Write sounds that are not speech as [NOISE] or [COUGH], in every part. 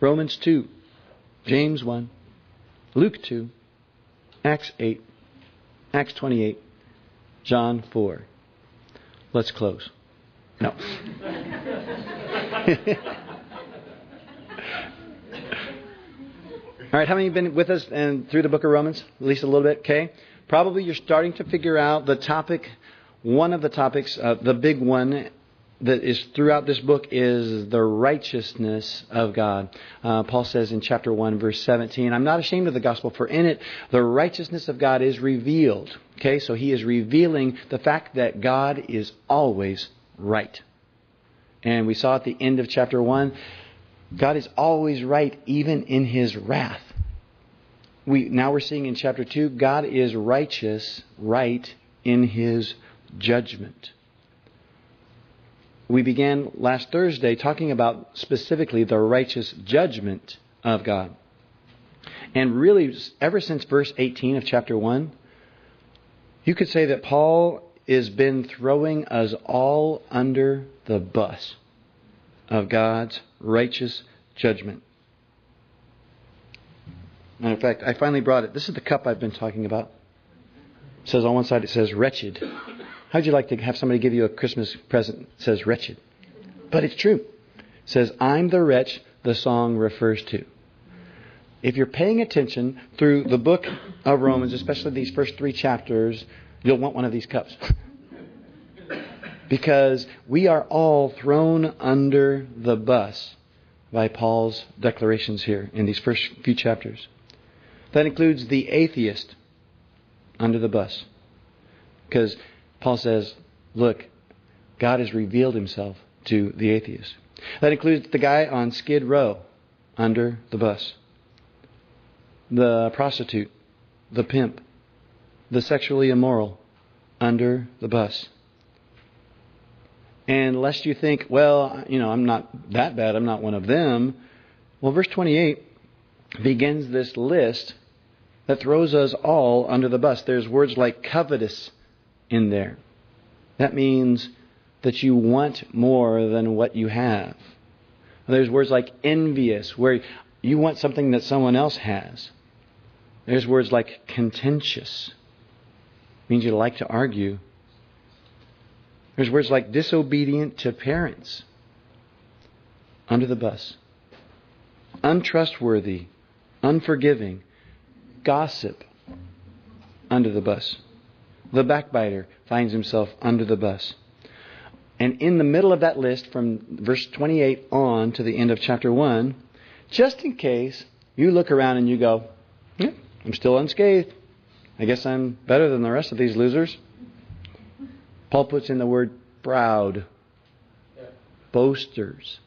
Romans 2, James 1, Luke 2, Acts 8, Acts 28, John 4. Let's close. No. [LAUGHS] All right, how many have been with us and through the book of Romans? At least a little bit, okay? Probably you're starting to figure out the topic, one of the topics, uh, the big one that is throughout this book is the righteousness of God. Uh, Paul says in chapter 1, verse 17, I'm not ashamed of the gospel, for in it the righteousness of God is revealed. Okay, so he is revealing the fact that God is always right. And we saw at the end of chapter 1 God is always right, even in his wrath. We, now we're seeing in chapter 2, God is righteous, right in his judgment. We began last Thursday talking about specifically the righteous judgment of God. And really, ever since verse 18 of chapter 1, you could say that Paul has been throwing us all under the bus of God's righteous judgment. Matter of fact, I finally brought it. This is the cup I've been talking about. It says on one side, it says wretched. How'd you like to have somebody give you a Christmas present that says wretched? But it's true. It says, I'm the wretch the song refers to. If you're paying attention through the book of Romans, especially these first three chapters, you'll want one of these cups. [LAUGHS] because we are all thrown under the bus by Paul's declarations here in these first few chapters. That includes the atheist under the bus. Because Paul says, look, God has revealed himself to the atheist. That includes the guy on Skid Row under the bus, the prostitute, the pimp, the sexually immoral under the bus. And lest you think, well, you know, I'm not that bad, I'm not one of them. Well, verse 28 begins this list that throws us all under the bus. There's words like covetous in there. That means that you want more than what you have. There's words like envious, where you want something that someone else has. There's words like contentious, means you like to argue. There's words like disobedient to parents, under the bus, untrustworthy, unforgiving, gossip, under the bus. The backbiter finds himself under the bus. And in the middle of that list, from verse 28 on to the end of chapter 1, just in case you look around and you go, yeah, I'm still unscathed. I guess I'm better than the rest of these losers. Paul puts in the word proud, boasters.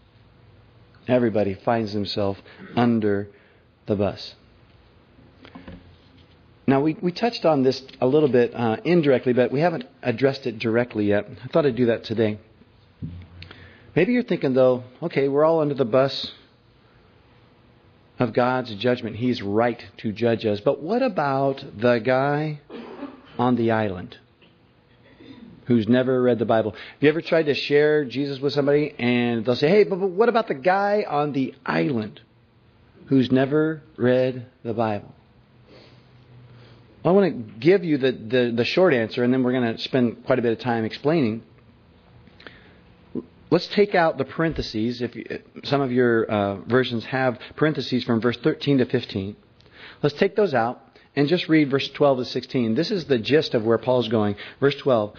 Everybody finds himself under the bus. Now, we, we touched on this a little bit uh, indirectly, but we haven't addressed it directly yet. I thought I'd do that today. Maybe you're thinking, though, okay, we're all under the bus of God's judgment. He's right to judge us. But what about the guy on the island who's never read the Bible? Have you ever tried to share Jesus with somebody and they'll say, hey, but, but what about the guy on the island who's never read the Bible? I want to give you the, the, the short answer, and then we're going to spend quite a bit of time explaining. Let's take out the parentheses. If you, some of your uh, versions have parentheses from verse 13 to 15, let's take those out and just read verse 12 to 16. This is the gist of where Paul's going. Verse 12,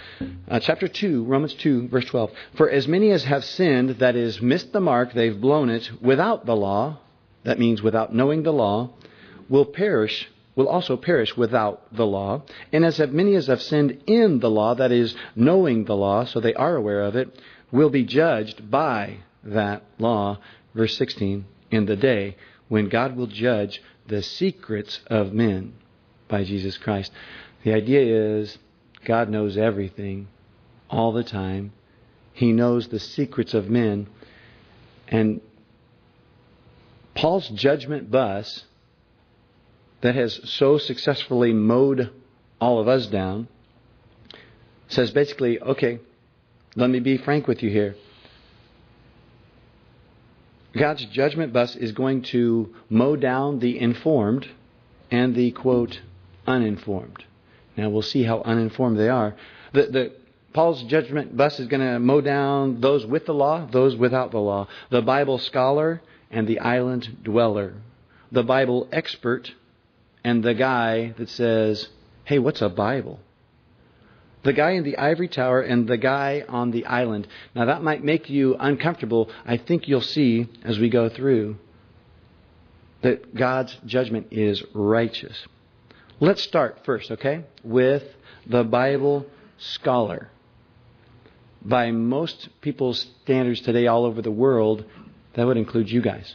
uh, chapter 2, Romans 2, verse 12. For as many as have sinned, that is, missed the mark, they've blown it without the law, that means without knowing the law, will perish will also perish without the law. And as many as have sinned in the law, that is, knowing the law, so they are aware of it, will be judged by that law. Verse 16, in the day when God will judge the secrets of men by Jesus Christ. The idea is God knows everything all the time. He knows the secrets of men. And Paul's judgment bus that has so successfully mowed all of us down says basically, okay, let me be frank with you here. God's judgment bus is going to mow down the informed and the quote uninformed. Now we'll see how uninformed they are. The, the Paul's judgment bus is going to mow down those with the law, those without the law, the Bible scholar and the island dweller, the Bible expert and the guy that says, "Hey, what's a Bible?" The guy in the ivory tower and the guy on the island. Now that might make you uncomfortable. I think you'll see as we go through that God's judgment is righteous. Let's start first, okay, with the Bible scholar. By most people's standards today all over the world, that would include you guys.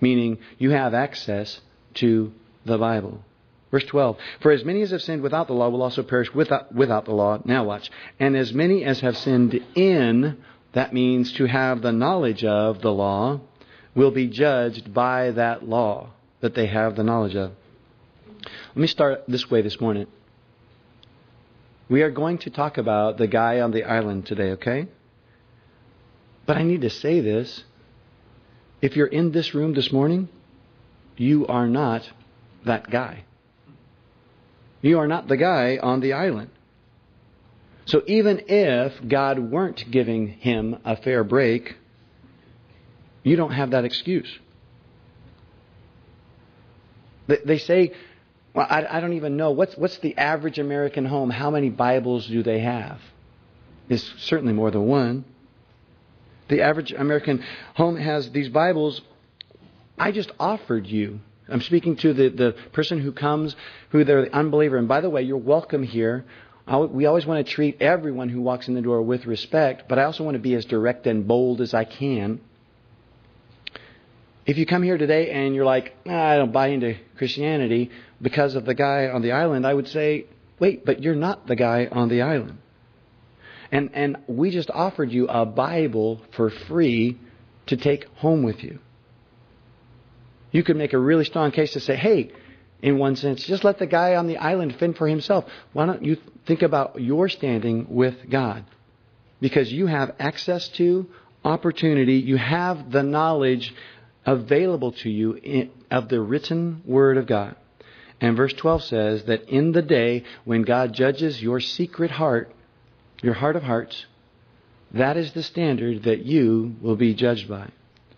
Meaning you have access to the Bible. Verse 12 For as many as have sinned without the law will also perish without, without the law. Now watch. And as many as have sinned in, that means to have the knowledge of the law, will be judged by that law that they have the knowledge of. Let me start this way this morning. We are going to talk about the guy on the island today, okay? But I need to say this. If you're in this room this morning, you are not that guy. You are not the guy on the island. So even if God weren't giving him a fair break, you don't have that excuse. They say, well, I, don't even know. What's, what's the average American home? How many Bibles do they have? It's certainly more than one. The average American home has these Bibles. I just offered you I'm speaking to the, the person who comes, who they're the unbeliever. And by the way, you're welcome here. we always want to treat everyone who walks in the door with respect, but I also want to be as direct and bold as I can. If you come here today and you're like, I don't buy into Christianity because of the guy on the island, I would say, wait, but you're not the guy on the island. And, and we just offered you a Bible for free to take home with you you could make a really strong case to say, hey, in one sense, just let the guy on the island fend for himself. Why don't you think about your standing with God? Because you have access to opportunity, you have the knowledge available to you in, of the written Word of God. And verse 12 says that in the day when God judges your secret heart, your heart of hearts, that is the standard that you will be judged by.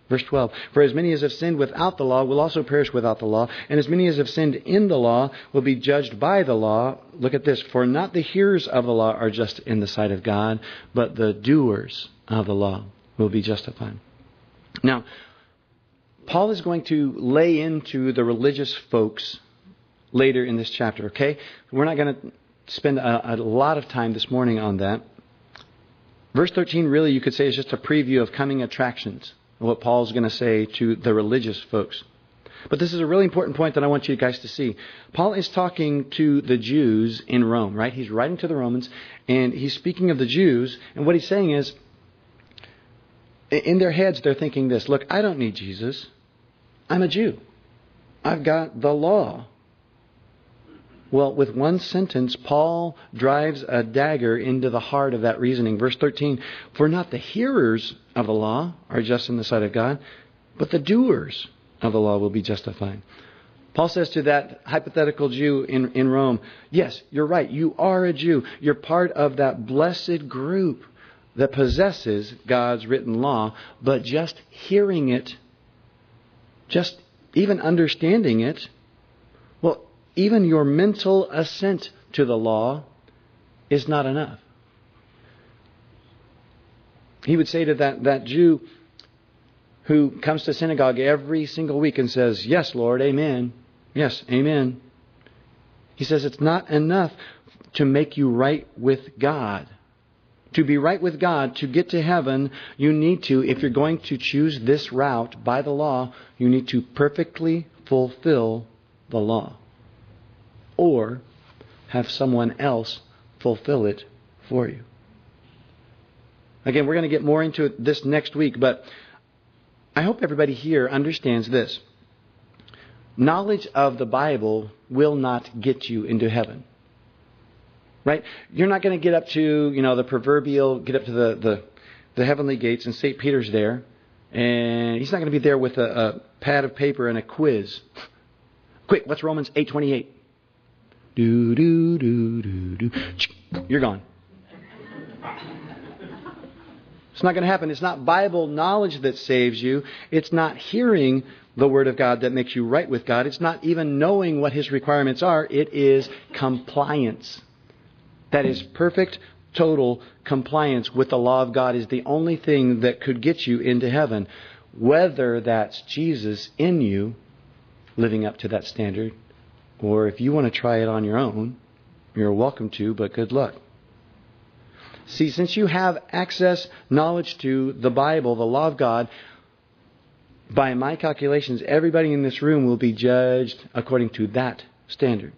Verse 12 For as many as have sinned without the law will also perish without the law, and as many as have sinned in the law will be judged by the law. Look at this For not the hearers of the law are just in the sight of God, but the doers of the law will be justified. Now, Paul is going to lay into the religious folks later in this chapter, okay? We're not going to spend a, a lot of time this morning on that. Verse 13, really, you could say, is just a preview of coming attractions what Paul's going to say to the religious folks. But this is a really important point that I want you guys to see. Paul is talking to the Jews in Rome, right? He's writing to the Romans, and he's speaking of the Jews, and what he's saying is, in their heads, they're thinking this Look, I don't need Jesus. I'm a Jew. I've got the law. Well, with one sentence, Paul drives a dagger into the heart of that reasoning. Verse 13 For not the hearers of the law are just in the sight of God, but the doers of the law will be justified. Paul says to that hypothetical Jew in, in Rome, Yes, you're right. You are a Jew. You're part of that blessed group that possesses God's written law, but just hearing it, just even understanding it, well, even your mental assent to the law is not enough. He would say to that, that Jew who comes to synagogue every single week and says, Yes, Lord, amen. Yes, amen. He says it's not enough to make you right with God. To be right with God, to get to heaven, you need to, if you're going to choose this route by the law, you need to perfectly fulfill the law or have someone else fulfill it for you. Again, we're going to get more into this next week, but I hope everybody here understands this. Knowledge of the Bible will not get you into heaven. Right? You're not going to get up to, you know, the proverbial, get up to the, the, the heavenly gates and St. Peter's there And he's not going to be there with a, a pad of paper and a quiz. Quick, what's Romans 8:28? Do do do do do. You're gone. It's not going to happen. It's not Bible knowledge that saves you. It's not hearing the Word of God that makes you right with God. It's not even knowing what His requirements are. It is compliance. That is perfect, total compliance with the law of God is the only thing that could get you into heaven. Whether that's Jesus in you living up to that standard, or if you want to try it on your own, you're welcome to, but good luck. See, since you have access, knowledge to the Bible, the law of God, by my calculations, everybody in this room will be judged according to that standard.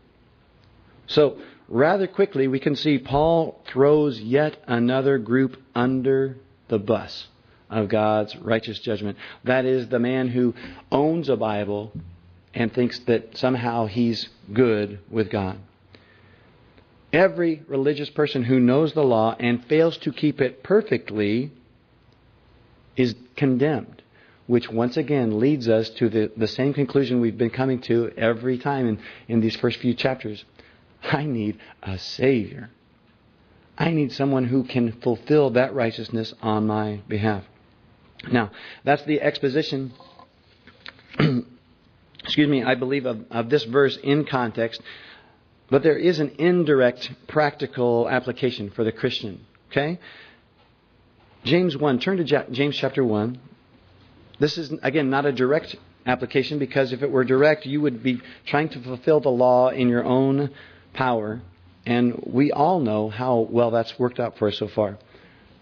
So, rather quickly, we can see Paul throws yet another group under the bus of God's righteous judgment. That is the man who owns a Bible and thinks that somehow he's good with God. Every religious person who knows the law and fails to keep it perfectly is condemned, which once again leads us to the, the same conclusion we've been coming to every time in, in these first few chapters. I need a Savior. I need someone who can fulfill that righteousness on my behalf. Now, that's the exposition, [CLEARS THROAT] excuse me, I believe, of, of this verse in context. But there is an indirect practical application for the Christian. Okay? James 1. Turn to James chapter 1. This is, again, not a direct application because if it were direct, you would be trying to fulfill the law in your own power. And we all know how well that's worked out for us so far.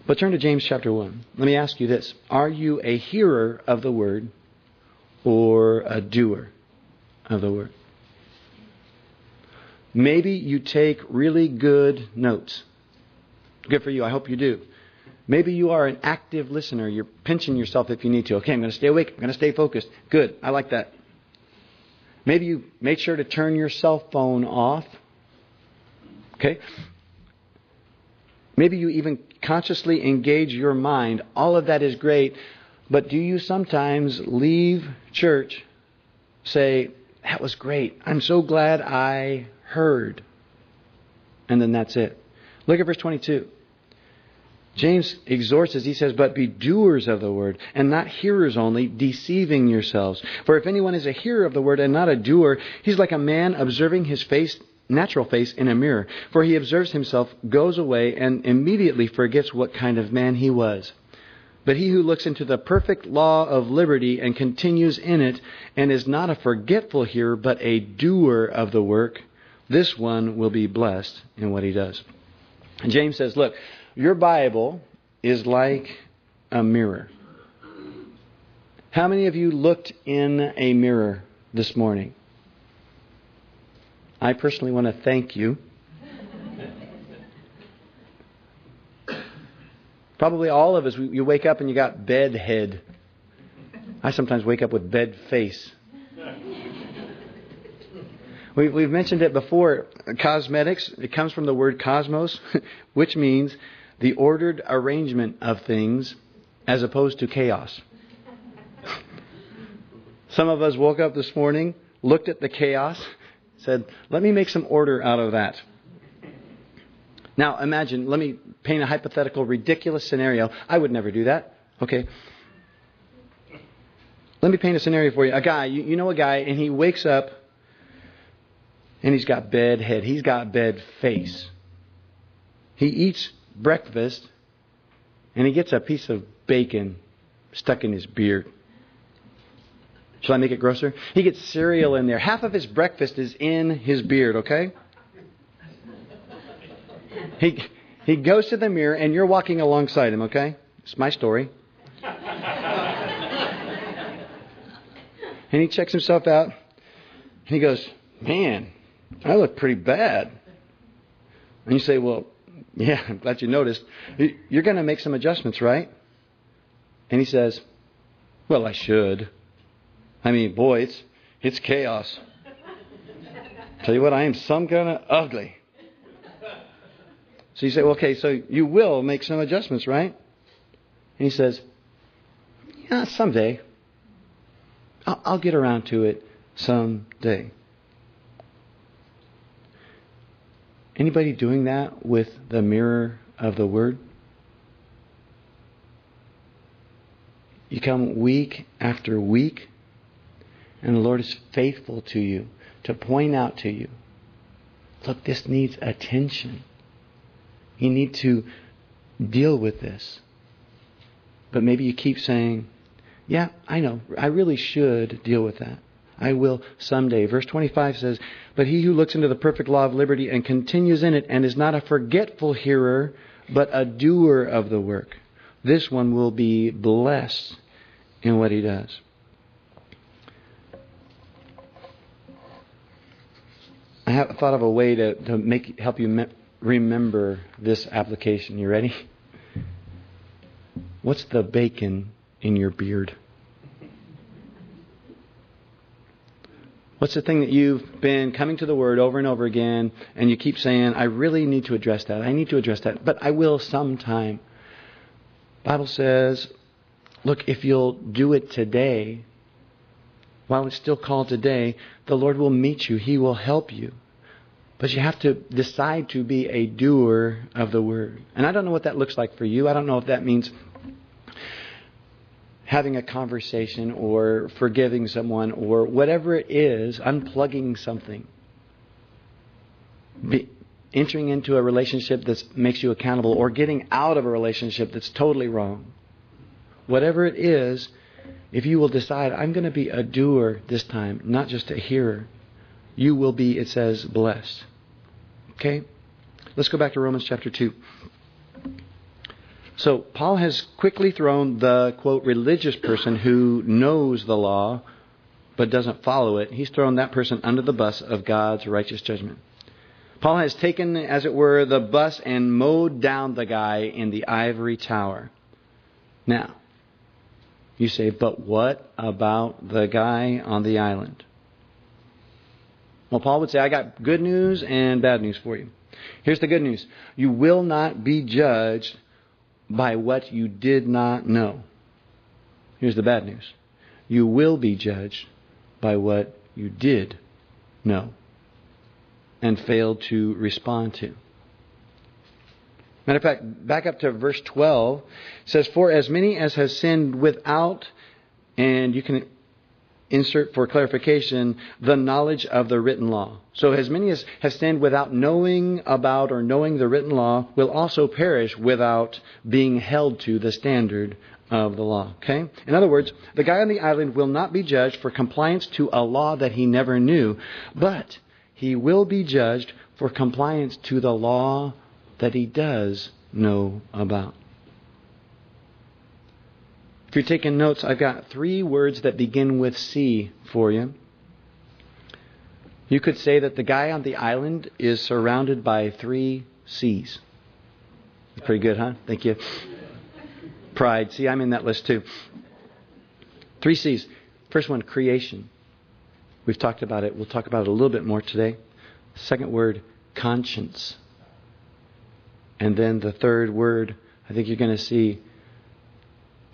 But turn to James chapter 1. Let me ask you this Are you a hearer of the word or a doer of the word? Maybe you take really good notes. Good for you. I hope you do. Maybe you are an active listener. You're pinching yourself if you need to. Okay, I'm going to stay awake. I'm going to stay focused. Good. I like that. Maybe you make sure to turn your cell phone off. Okay? Maybe you even consciously engage your mind. All of that is great. But do you sometimes leave church, say, That was great. I'm so glad I heard. And then that's it. Look at verse 22. James exhorts us, he says, But be doers of the word, and not hearers only, deceiving yourselves. For if anyone is a hearer of the word and not a doer, he's like a man observing his face, natural face, in a mirror. For he observes himself, goes away, and immediately forgets what kind of man he was. But he who looks into the perfect law of liberty and continues in it, and is not a forgetful hearer, but a doer of the work, this one will be blessed in what he does. And James says, Look, your Bible is like a mirror. How many of you looked in a mirror this morning? I personally want to thank you. Probably all of us, you wake up and you got bed head. I sometimes wake up with bed face. We, we've mentioned it before. Cosmetics, it comes from the word cosmos, [LAUGHS] which means the ordered arrangement of things as opposed to chaos. [LAUGHS] Some of us woke up this morning, looked at the chaos, said, let me make some order out of that. Now imagine, let me paint a hypothetical, ridiculous scenario. I would never do that. Okay. Let me paint a scenario for you. A guy, you, you know a guy, and he wakes up and he's got bed head. He's got bed face. He eats breakfast and he gets a piece of bacon stuck in his beard. Shall I make it grosser? He gets cereal in there. Half of his breakfast is in his beard, okay? He, he goes to the mirror and you're walking alongside him, okay? It's my story. and he checks himself out. And he goes, Man, I look pretty bad. And you say, Well, yeah, I'm glad you noticed. You're going to make some adjustments, right? And he says, Well, I should. I mean, boy, it's, it's chaos. Tell you what, I am some kind of ugly. So you say, well, okay, so you will make some adjustments, right? And he says, yeah, someday. I'll, I'll get around to it someday. Anybody doing that with the mirror of the Word? You come week after week, and the Lord is faithful to you to point out to you look, this needs attention. You need to deal with this. But maybe you keep saying, yeah, I know. I really should deal with that. I will someday. Verse 25 says, But he who looks into the perfect law of liberty and continues in it and is not a forgetful hearer, but a doer of the work, this one will be blessed in what he does. I have thought of a way to, to make help you me- remember this application. You ready? What's the bacon in your beard? What's the thing that you've been coming to the Word over and over again, and you keep saying, I really need to address that. I need to address that, but I will sometime. Bible says, look, if you'll do it today, while it's still called today, the Lord will meet you. He will help you. But you have to decide to be a doer of the Word. And I don't know what that looks like for you. I don't know if that means having a conversation or forgiving someone or whatever it is, unplugging something. Be, entering into a relationship that makes you accountable or getting out of a relationship that's totally wrong. Whatever it is, if you will decide, I'm going to be a doer this time, not just a hearer, you will be, it says, blessed. Okay? Let's go back to Romans chapter 2. So, Paul has quickly thrown the, quote, religious person who knows the law but doesn't follow it, he's thrown that person under the bus of God's righteous judgment. Paul has taken, as it were, the bus and mowed down the guy in the ivory tower. Now, you say, but what about the guy on the island? Well, Paul would say, I got good news and bad news for you. Here's the good news you will not be judged by what you did not know. Here's the bad news you will be judged by what you did know and failed to respond to. Matter of fact, back up to verse 12, says, For as many as have sinned without, and you can insert for clarification, the knowledge of the written law. So as many as have sinned without knowing about or knowing the written law will also perish without being held to the standard of the law. Okay? In other words, the guy on the island will not be judged for compliance to a law that he never knew, but he will be judged for compliance to the law that he does know about. If you're taking notes, I've got three words that begin with C for you. You could say that the guy on the island is surrounded by three C's. Pretty good, huh? Thank you. Pride. See, I'm in that list too. Three C's. First one, creation. We've talked about it. We'll talk about it a little bit more today. Second word, conscience. And then the third word, I think you're going to see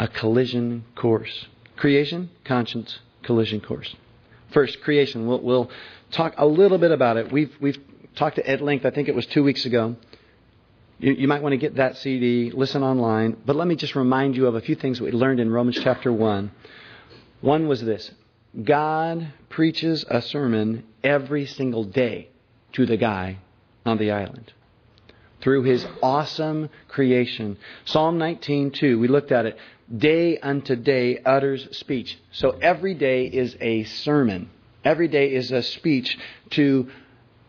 a collision course. Creation, conscience, collision course. First, creation. We'll, we'll talk a little bit about it. We've, we've talked at length, I think it was two weeks ago. You, you might want to get that CD, listen online. But let me just remind you of a few things we learned in Romans chapter 1. One was this God preaches a sermon every single day to the guy on the island through his awesome creation. Psalm 19:2, we looked at it. Day unto day utters speech. So every day is a sermon. Every day is a speech to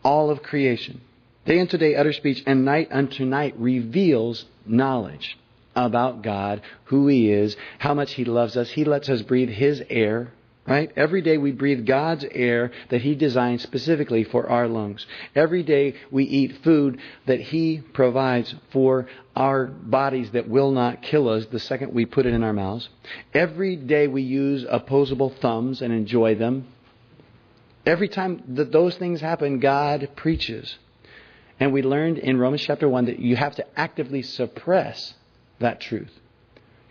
all of creation. Day unto day utters speech, and night unto night reveals knowledge about God, who He is, how much He loves us. He lets us breathe His air Right? Every day we breathe God's air that He designed specifically for our lungs. Every day we eat food that He provides for our bodies that will not kill us the second we put it in our mouths. Every day we use opposable thumbs and enjoy them. Every time that those things happen, God preaches. And we learned in Romans chapter 1 that you have to actively suppress that truth.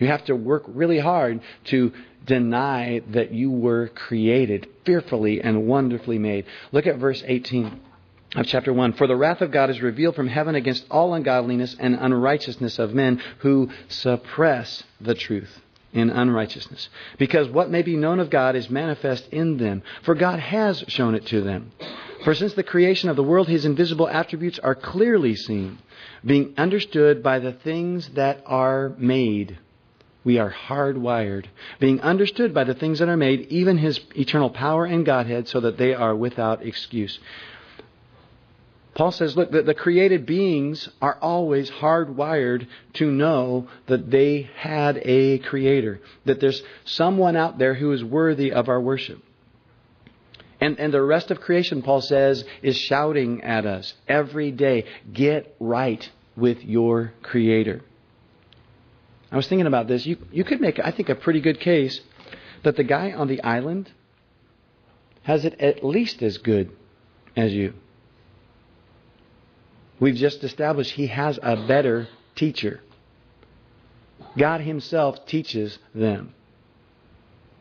You have to work really hard to deny that you were created fearfully and wonderfully made. Look at verse 18 of chapter 1. For the wrath of God is revealed from heaven against all ungodliness and unrighteousness of men who suppress the truth in unrighteousness. Because what may be known of God is manifest in them, for God has shown it to them. For since the creation of the world, his invisible attributes are clearly seen, being understood by the things that are made. We are hardwired, being understood by the things that are made, even his eternal power and Godhead, so that they are without excuse. Paul says, look, the, the, created beings are always hardwired to know that they had a creator, that there's someone out there who is worthy of our worship. And, and the rest of creation, Paul says, is shouting at us every day get right with your creator. I was thinking about this. You, you could make, I think, a pretty good case that the guy on the island has it at least as good as you. We've just established he has a better teacher. God Himself teaches them.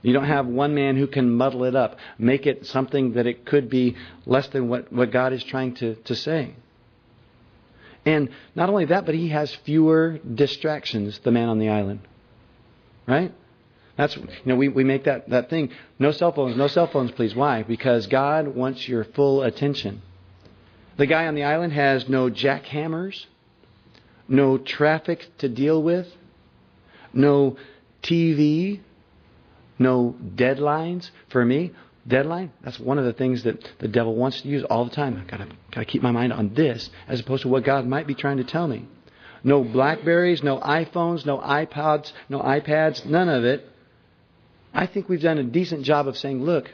You don't have one man who can muddle it up, make it something that it could be less than what, what God is trying to, to say. And not only that, but he has fewer distractions, the man on the island. Right? That's you know, we, we make that, that thing. No cell phones, no cell phones, please. Why? Because God wants your full attention. The guy on the island has no jackhammers, no traffic to deal with, no TV, no deadlines. For me, deadline, that's one of the things that the devil wants to use all the time. I've got to, got to keep my mind on this as opposed to what God might be trying to tell me. No Blackberries, no iPhones, no iPods, no iPads, none of it. I think we've done a decent job of saying, look,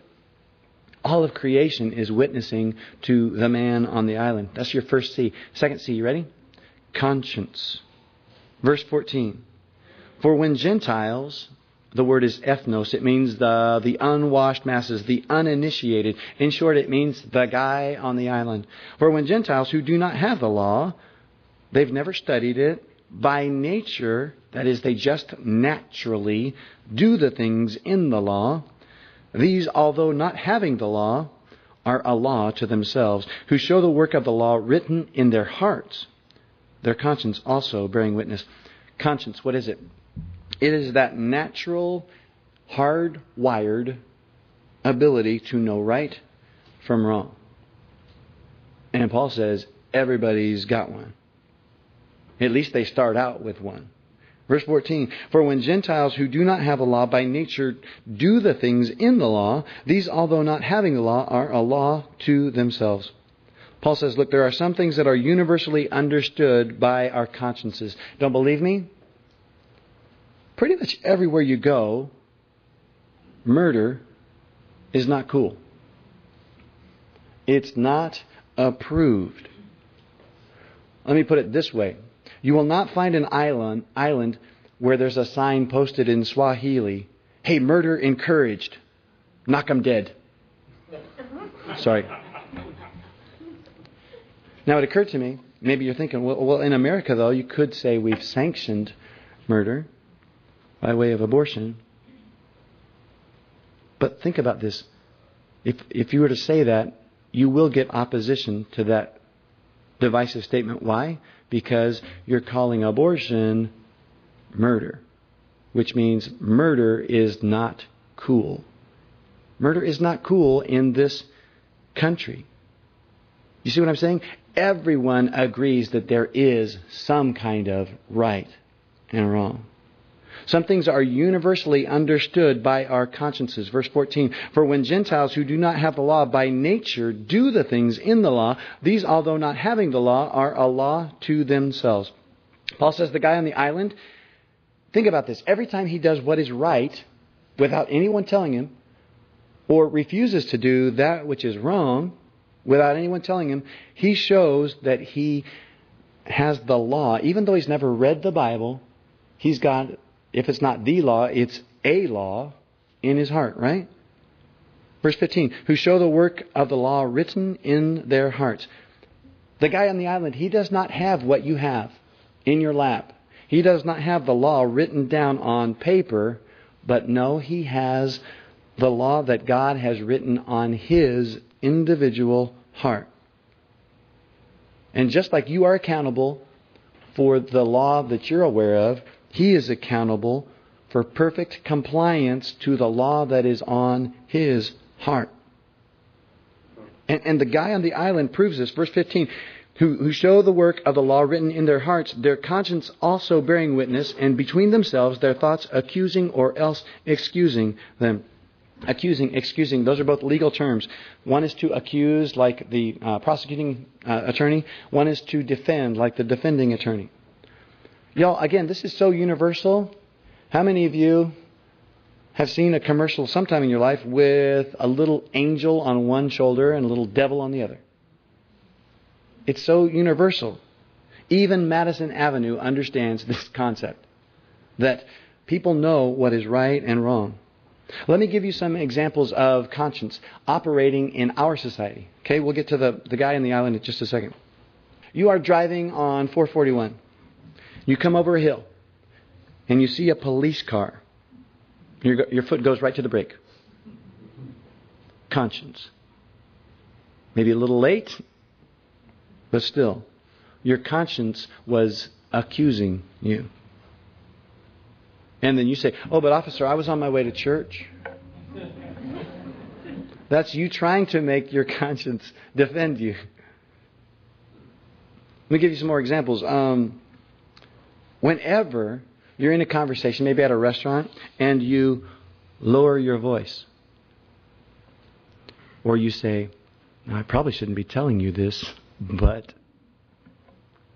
all of creation is witnessing to the man on the island. That's your first C. Second C, you ready? Conscience. Verse 14. For when Gentiles the word is ethnos. It means the, the unwashed masses, the uninitiated. In short, it means the guy on the island. For when Gentiles who do not have the law, they've never studied it, by nature, that is, they just naturally do the things in the law, these, although not having the law, are a law to themselves, who show the work of the law written in their hearts, their conscience also bearing witness. Conscience, what is it? It is that natural, hardwired ability to know right from wrong. And Paul says everybody's got one. At least they start out with one. Verse 14 For when Gentiles who do not have a law by nature do the things in the law, these, although not having the law, are a law to themselves. Paul says, Look, there are some things that are universally understood by our consciences. Don't believe me? Pretty much everywhere you go, murder is not cool. It's not approved. Let me put it this way. You will not find an island, island where there's a sign posted in Swahili, hey, murder encouraged. Knock 'em dead. Sorry. Now it occurred to me, maybe you're thinking, well, well, in America, though, you could say we've sanctioned murder by way of abortion. But think about this. If, if you were to say that, you will get opposition to that divisive statement. Why? Because you're calling abortion murder, which means murder is not cool. Murder is not cool in this country. You see what I'm saying? Everyone agrees that there is some kind of right and wrong. Some things are universally understood by our consciences. Verse 14 For when Gentiles who do not have the law by nature do the things in the law, these, although not having the law, are a law to themselves. Paul says the guy on the island, think about this. Every time he does what is right without anyone telling him, or refuses to do that which is wrong without anyone telling him, he shows that he has the law. Even though he's never read the Bible, he's got if it's not the law, it's a law in his heart, right? Verse 15, who show the work of the law written in their hearts. The guy on the island, he does not have what you have in your lap. He does not have the law written down on paper, but no, he has the law that God has written on his individual heart. And just like you are accountable for the law that you're aware of, he is accountable for perfect compliance to the law that is on his heart. And, and the guy on the island proves this. Verse 15 who, who show the work of the law written in their hearts, their conscience also bearing witness, and between themselves their thoughts accusing or else excusing them. Accusing, excusing, those are both legal terms. One is to accuse, like the uh, prosecuting uh, attorney. One is to defend, like the defending attorney. Y'all, again, this is so universal. How many of you have seen a commercial sometime in your life with a little angel on one shoulder and a little devil on the other? It's so universal. Even Madison Avenue understands this concept that people know what is right and wrong. Let me give you some examples of conscience operating in our society. Okay, we'll get to the, the guy in the island in just a second. You are driving on 441. You come over a hill and you see a police car. Your, your foot goes right to the brake. Conscience. Maybe a little late, but still, your conscience was accusing you. And then you say, Oh, but officer, I was on my way to church. [LAUGHS] That's you trying to make your conscience [LAUGHS] defend you. Let me give you some more examples. Um, whenever you're in a conversation, maybe at a restaurant, and you lower your voice, or you say, I probably shouldn't be telling you this, but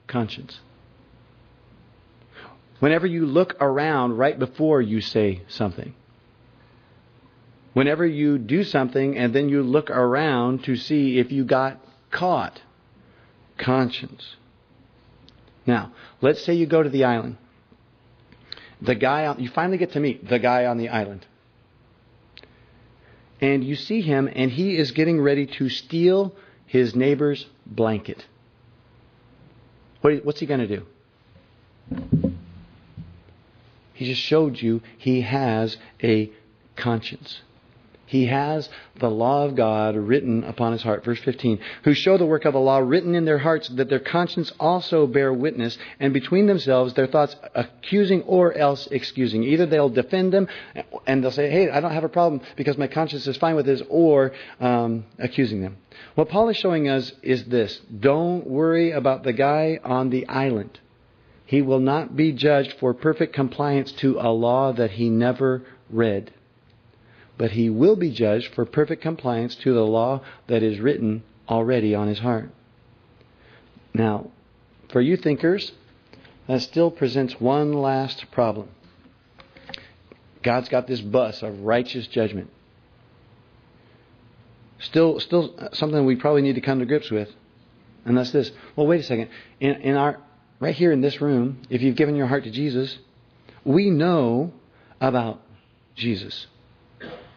conscience. Whenever you look around right before you say something, whenever you do something and then you look around to see if you got caught, conscience. Now, let's say you go to the island. The guy, you finally get to meet the guy on the island. And you see him, and he is getting ready to steal his neighbor's blanket. what's he going to do? He just showed you he has a conscience. He has the law of God written upon his heart. Verse 15. Who show the work of the law written in their hearts, that their conscience also bear witness, and between themselves their thoughts accusing or else excusing. Either they'll defend them, and they'll say, hey, I don't have a problem because my conscience is fine with this, or um, accusing them. What Paul is showing us is this. Don't worry about the guy on the island. He will not be judged for perfect compliance to a law that he never read. But he will be judged for perfect compliance to the law that is written already on his heart. Now, for you thinkers, that still presents one last problem. God's got this bus of righteous judgment. Still, still something we probably need to come to grips with, and that's this. Well, wait a second. In, in our right here in this room, if you've given your heart to Jesus, we know about Jesus.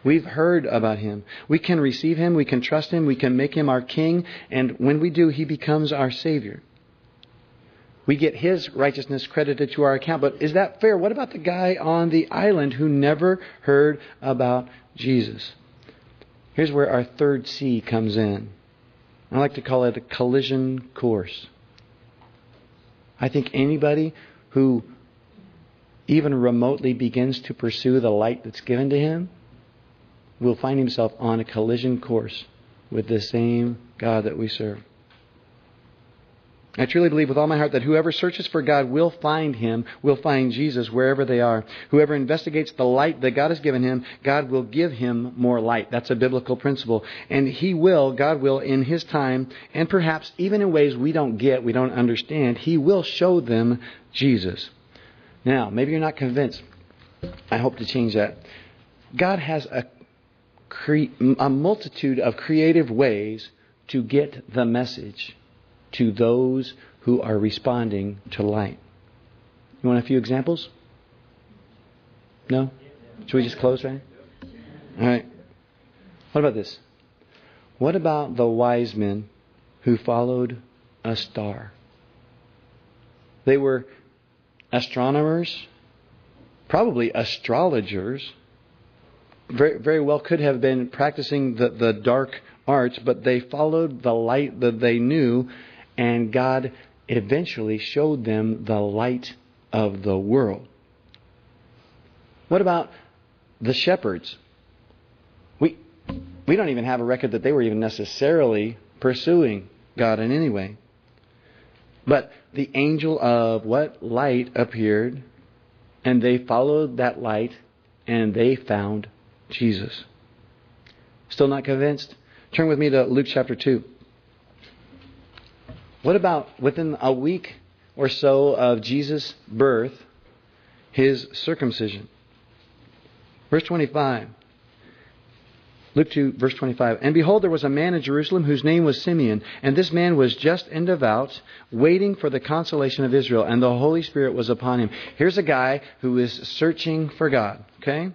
We've heard about him. We can receive him. We can trust him. We can make him our king. And when we do, he becomes our Savior. We get his righteousness credited to our account. But is that fair? What about the guy on the island who never heard about Jesus? Here's where our third C comes in. I like to call it a collision course. I think anybody who even remotely begins to pursue the light that's given to him will find himself on a collision course with the same God that we serve. I truly believe with all my heart that whoever searches for God will find Him, will find Jesus wherever they are. Whoever investigates the light that God has given him, God will give him more light. That's a biblical principle. And He will, God will, in His time, and perhaps even in ways we don't get, we don't understand, He will show them Jesus. Now, maybe you're not convinced. I hope to change that. God has a, cre- a multitude of creative ways to get the message to those who are responding to light. You want a few examples? No? Should we just close right? All right. What about this? What about the wise men who followed a star? They were astronomers, probably astrologers, very, very well could have been practicing the, the dark arts, but they followed the light that they knew, and God eventually showed them the light of the world. What about the shepherds? We, we don't even have a record that they were even necessarily pursuing God in any way. But the angel of what? Light appeared, and they followed that light, and they found Jesus. Still not convinced? Turn with me to Luke chapter 2. What about within a week or so of Jesus' birth, his circumcision? Verse 25. Luke 2, verse 25. And behold, there was a man in Jerusalem whose name was Simeon, and this man was just and devout, waiting for the consolation of Israel, and the Holy Spirit was upon him. Here's a guy who is searching for God, okay?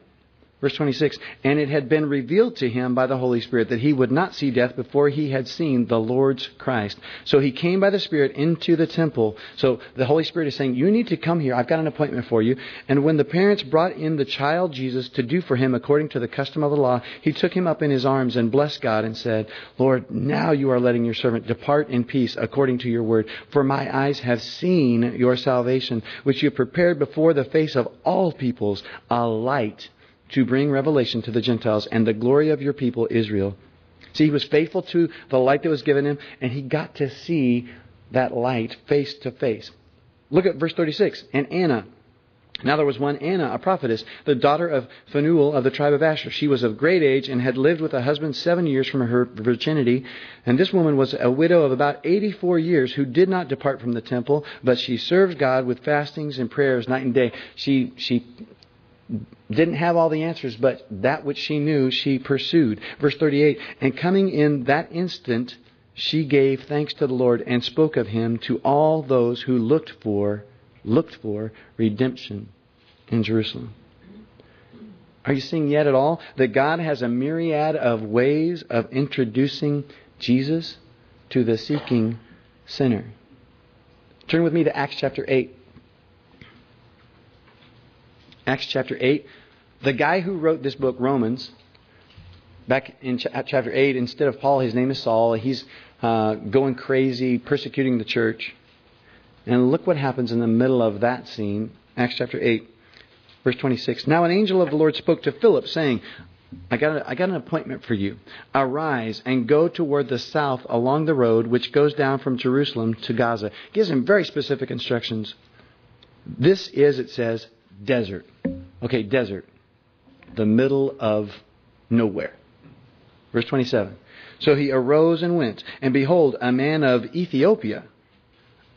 Verse 26, and it had been revealed to him by the Holy Spirit that he would not see death before he had seen the Lord's Christ. So he came by the Spirit into the temple. So the Holy Spirit is saying, You need to come here. I've got an appointment for you. And when the parents brought in the child Jesus to do for him according to the custom of the law, he took him up in his arms and blessed God and said, Lord, now you are letting your servant depart in peace according to your word. For my eyes have seen your salvation, which you prepared before the face of all peoples, a light to bring revelation to the Gentiles and the glory of your people Israel. See, he was faithful to the light that was given him, and he got to see that light face to face. Look at verse 36. And Anna. Now there was one Anna, a prophetess, the daughter of Phanuel of the tribe of Asher. She was of great age and had lived with a husband seven years from her virginity. And this woman was a widow of about 84 years who did not depart from the temple, but she served God with fastings and prayers night and day. She, she didn't have all the answers, but that which she knew, she pursued. Verse 38 And coming in that instant, she gave thanks to the Lord and spoke of him to all those who looked for looked for redemption in Jerusalem. Are you seeing yet at all that God has a myriad of ways of introducing Jesus to the seeking sinner? Turn with me to Acts chapter 8. Acts chapter 8. The guy who wrote this book, Romans, back in ch- chapter 8, instead of Paul, his name is Saul. He's uh, going crazy, persecuting the church. And look what happens in the middle of that scene. Acts chapter 8, verse 26. Now an angel of the Lord spoke to Philip, saying, I got, a, I got an appointment for you. Arise and go toward the south along the road which goes down from Jerusalem to Gaza. Gives him very specific instructions. This is, it says, desert. Okay, desert. The middle of nowhere. Verse 27. So he arose and went, and behold, a man of Ethiopia,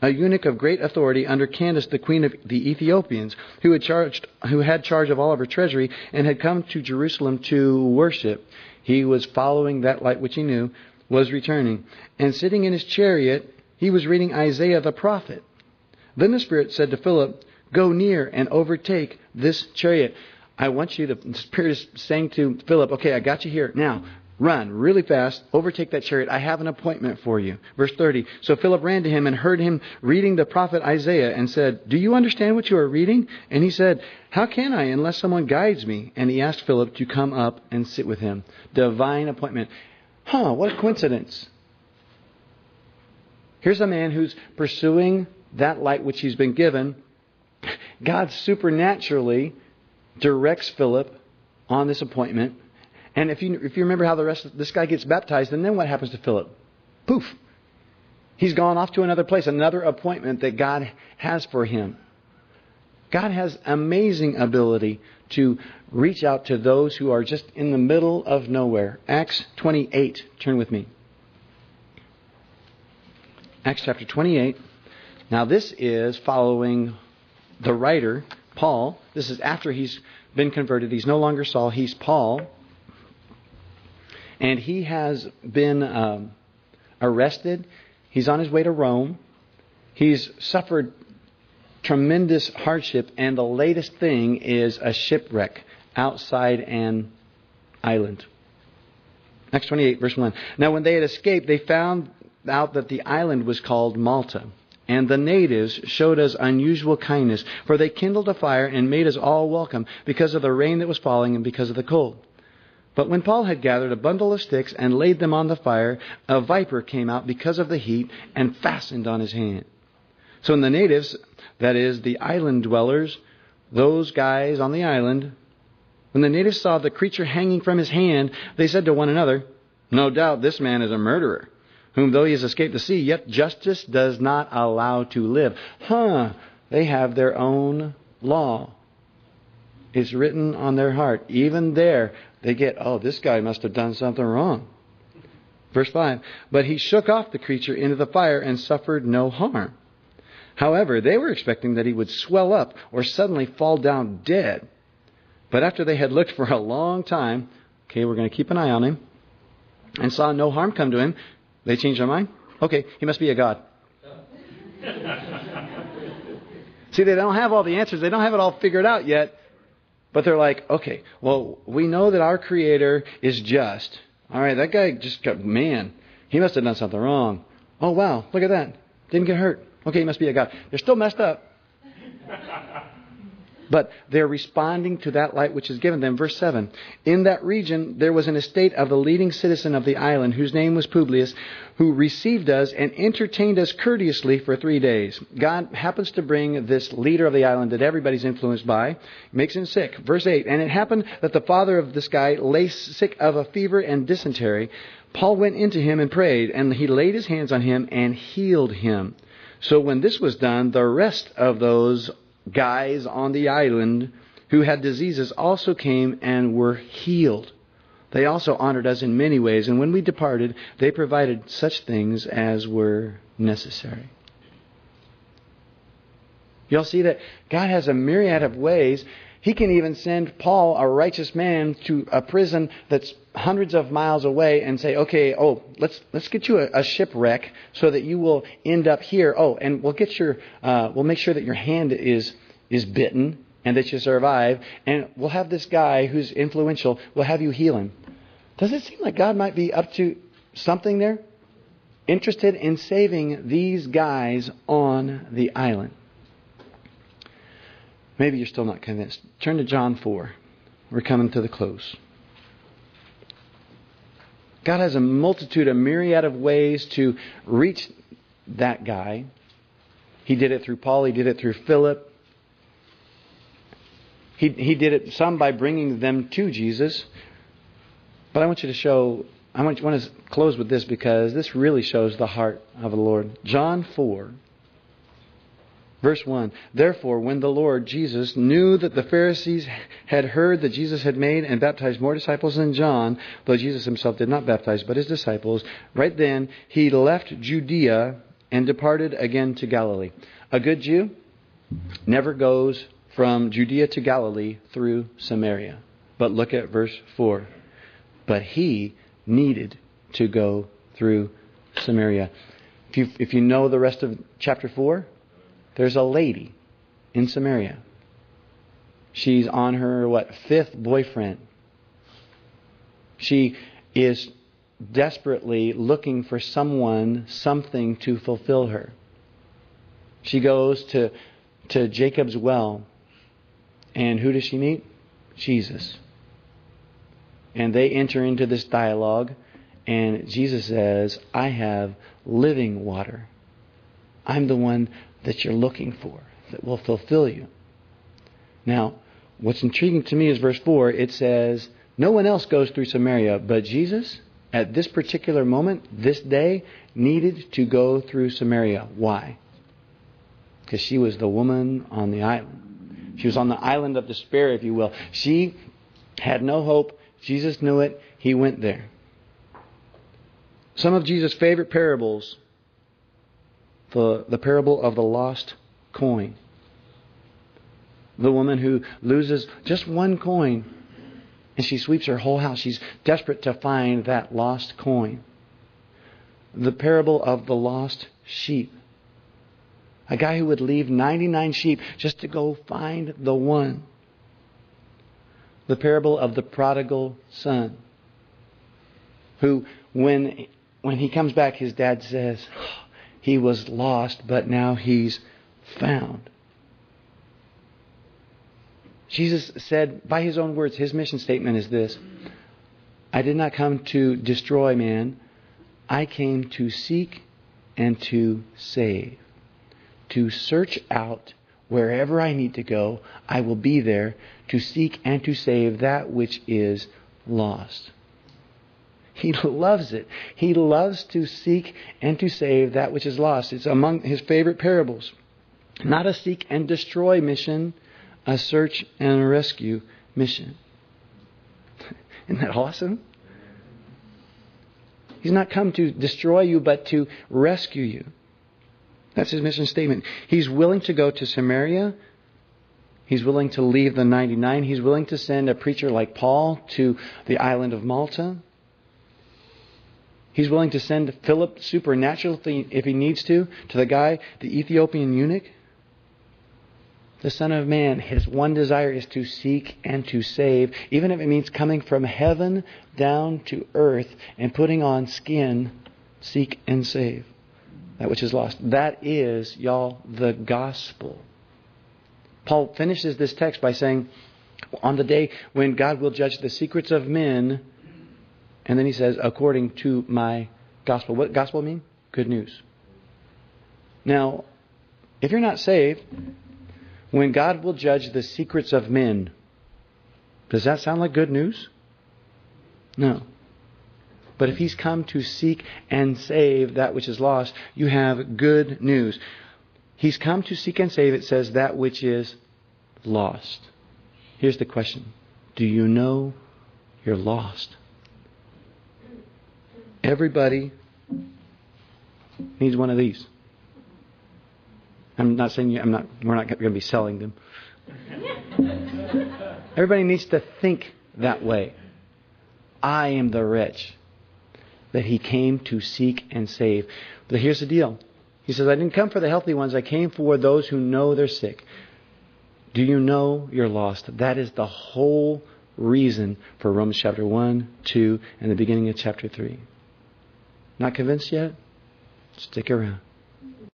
a eunuch of great authority under Candace, the queen of the Ethiopians, who had charged, who had charge of all of her treasury, and had come to Jerusalem to worship. He was following that light which he knew, was returning, and sitting in his chariot, he was reading Isaiah the prophet. Then the Spirit said to Philip, Go near and overtake this chariot. I want you to, the Spirit is saying to Philip, okay, I got you here. Now, run really fast, overtake that chariot. I have an appointment for you. Verse 30. So Philip ran to him and heard him reading the prophet Isaiah and said, Do you understand what you are reading? And he said, How can I unless someone guides me? And he asked Philip to come up and sit with him. Divine appointment. Huh, what a coincidence. Here's a man who's pursuing that light which he's been given God supernaturally directs Philip on this appointment. And if you, if you remember how the rest of this guy gets baptized, and then what happens to Philip? Poof. He's gone off to another place, another appointment that God has for him. God has amazing ability to reach out to those who are just in the middle of nowhere. Acts 28. Turn with me. Acts chapter 28. Now, this is following the writer, Paul, this is after he's been converted. He's no longer Saul, he's Paul. And he has been um, arrested. He's on his way to Rome. He's suffered tremendous hardship, and the latest thing is a shipwreck outside an island. Acts 28, verse 1. Now, when they had escaped, they found out that the island was called Malta and the natives showed us unusual kindness, for they kindled a fire and made us all welcome because of the rain that was falling and because of the cold. But when Paul had gathered a bundle of sticks and laid them on the fire, a viper came out because of the heat and fastened on his hand. So when the natives, that is, the island dwellers, those guys on the island, when the natives saw the creature hanging from his hand, they said to one another, No doubt this man is a murderer whom though he has escaped the sea, yet justice does not allow to live. Huh, they have their own law. It's written on their heart. Even there, they get, oh, this guy must have done something wrong. Verse 5 But he shook off the creature into the fire and suffered no harm. However, they were expecting that he would swell up or suddenly fall down dead. But after they had looked for a long time, okay, we're going to keep an eye on him, and saw no harm come to him, they changed their mind? Okay, he must be a God. [LAUGHS] See, they don't have all the answers. They don't have it all figured out yet. But they're like, okay, well, we know that our Creator is just. All right, that guy just got, man, he must have done something wrong. Oh, wow, look at that. Didn't get hurt. Okay, he must be a God. They're still messed up. But they're responding to that light which is given them. Verse 7 In that region there was an estate of the leading citizen of the island, whose name was Publius, who received us and entertained us courteously for three days. God happens to bring this leader of the island that everybody's influenced by, makes him sick. Verse 8 And it happened that the father of this guy lay sick of a fever and dysentery. Paul went into him and prayed, and he laid his hands on him and healed him. So when this was done, the rest of those guys on the island who had diseases also came and were healed. They also honored us in many ways, and when we departed, they provided such things as were necessary. You'll see that God has a myriad of ways. He can even send Paul, a righteous man, to a prison that's hundreds of miles away and say, okay, oh, let's, let's get you a, a shipwreck so that you will end up here. Oh, and we'll get your, uh, we'll make sure that your hand is, is bitten and that you survive. And we'll have this guy who's influential, we'll have you heal him. Does it seem like God might be up to something there? Interested in saving these guys on the island. Maybe you're still not convinced. Turn to John 4. We're coming to the close. God has a multitude, a myriad of ways to reach that guy. He did it through Paul, he did it through Philip. He, he did it some by bringing them to Jesus. But I want you to show, I want, want to close with this because this really shows the heart of the Lord. John 4, Verse 1 Therefore, when the Lord Jesus knew that the Pharisees had heard that Jesus had made and baptized more disciples than John, though Jesus himself did not baptize, but his disciples, right then he left Judea and departed again to Galilee. A good Jew never goes from Judea to Galilee through Samaria. But look at verse 4. But he needed to go through Samaria. If you, if you know the rest of chapter 4, there's a lady in Samaria. She's on her, what, fifth boyfriend. She is desperately looking for someone, something to fulfill her. She goes to, to Jacob's well, and who does she meet? Jesus. And they enter into this dialogue, and Jesus says, I have living water. I'm the one that you're looking for that will fulfill you. Now, what's intriguing to me is verse 4. It says, No one else goes through Samaria, but Jesus, at this particular moment, this day, needed to go through Samaria. Why? Because she was the woman on the island. She was on the island of despair, if you will. She had no hope. Jesus knew it. He went there. Some of Jesus' favorite parables the, the parable of the lost coin. The woman who loses just one coin and she sweeps her whole house. She's desperate to find that lost coin. The parable of the lost sheep. A guy who would leave 99 sheep just to go find the one. The parable of the prodigal son. Who, when, when he comes back, his dad says, He was lost, but now he's found. Jesus said, by his own words, his mission statement is this I did not come to destroy man, I came to seek and to save. To search out wherever I need to go, I will be there to seek and to save that which is lost. He loves it. He loves to seek and to save that which is lost. It's among his favorite parables. Not a seek and destroy mission, a search and rescue mission. [LAUGHS] Isn't that awesome? He's not come to destroy you, but to rescue you. That's his mission statement. He's willing to go to Samaria. He's willing to leave the 99. He's willing to send a preacher like Paul to the island of Malta. He's willing to send Philip supernaturally if he needs to to the guy, the Ethiopian eunuch. The Son of Man, his one desire is to seek and to save, even if it means coming from heaven down to earth and putting on skin, seek and save that which is lost. That is, y'all, the gospel. Paul finishes this text by saying, on the day when God will judge the secrets of men, and then he says, according to my gospel. What gospel mean? Good news. Now, if you're not saved, when God will judge the secrets of men, does that sound like good news? No. But if he's come to seek and save that which is lost, you have good news. He's come to seek and save, it says, that which is lost. Here's the question Do you know you're lost? Everybody needs one of these. I'm not saying you, I'm not, we're not going to be selling them. [LAUGHS] Everybody needs to think that way. I am the wretch that he came to seek and save. But here's the deal. He says, I didn't come for the healthy ones. I came for those who know they're sick. Do you know you're lost? That is the whole reason for Romans chapter 1, 2, and the beginning of chapter 3. Not convinced yet? Stick around.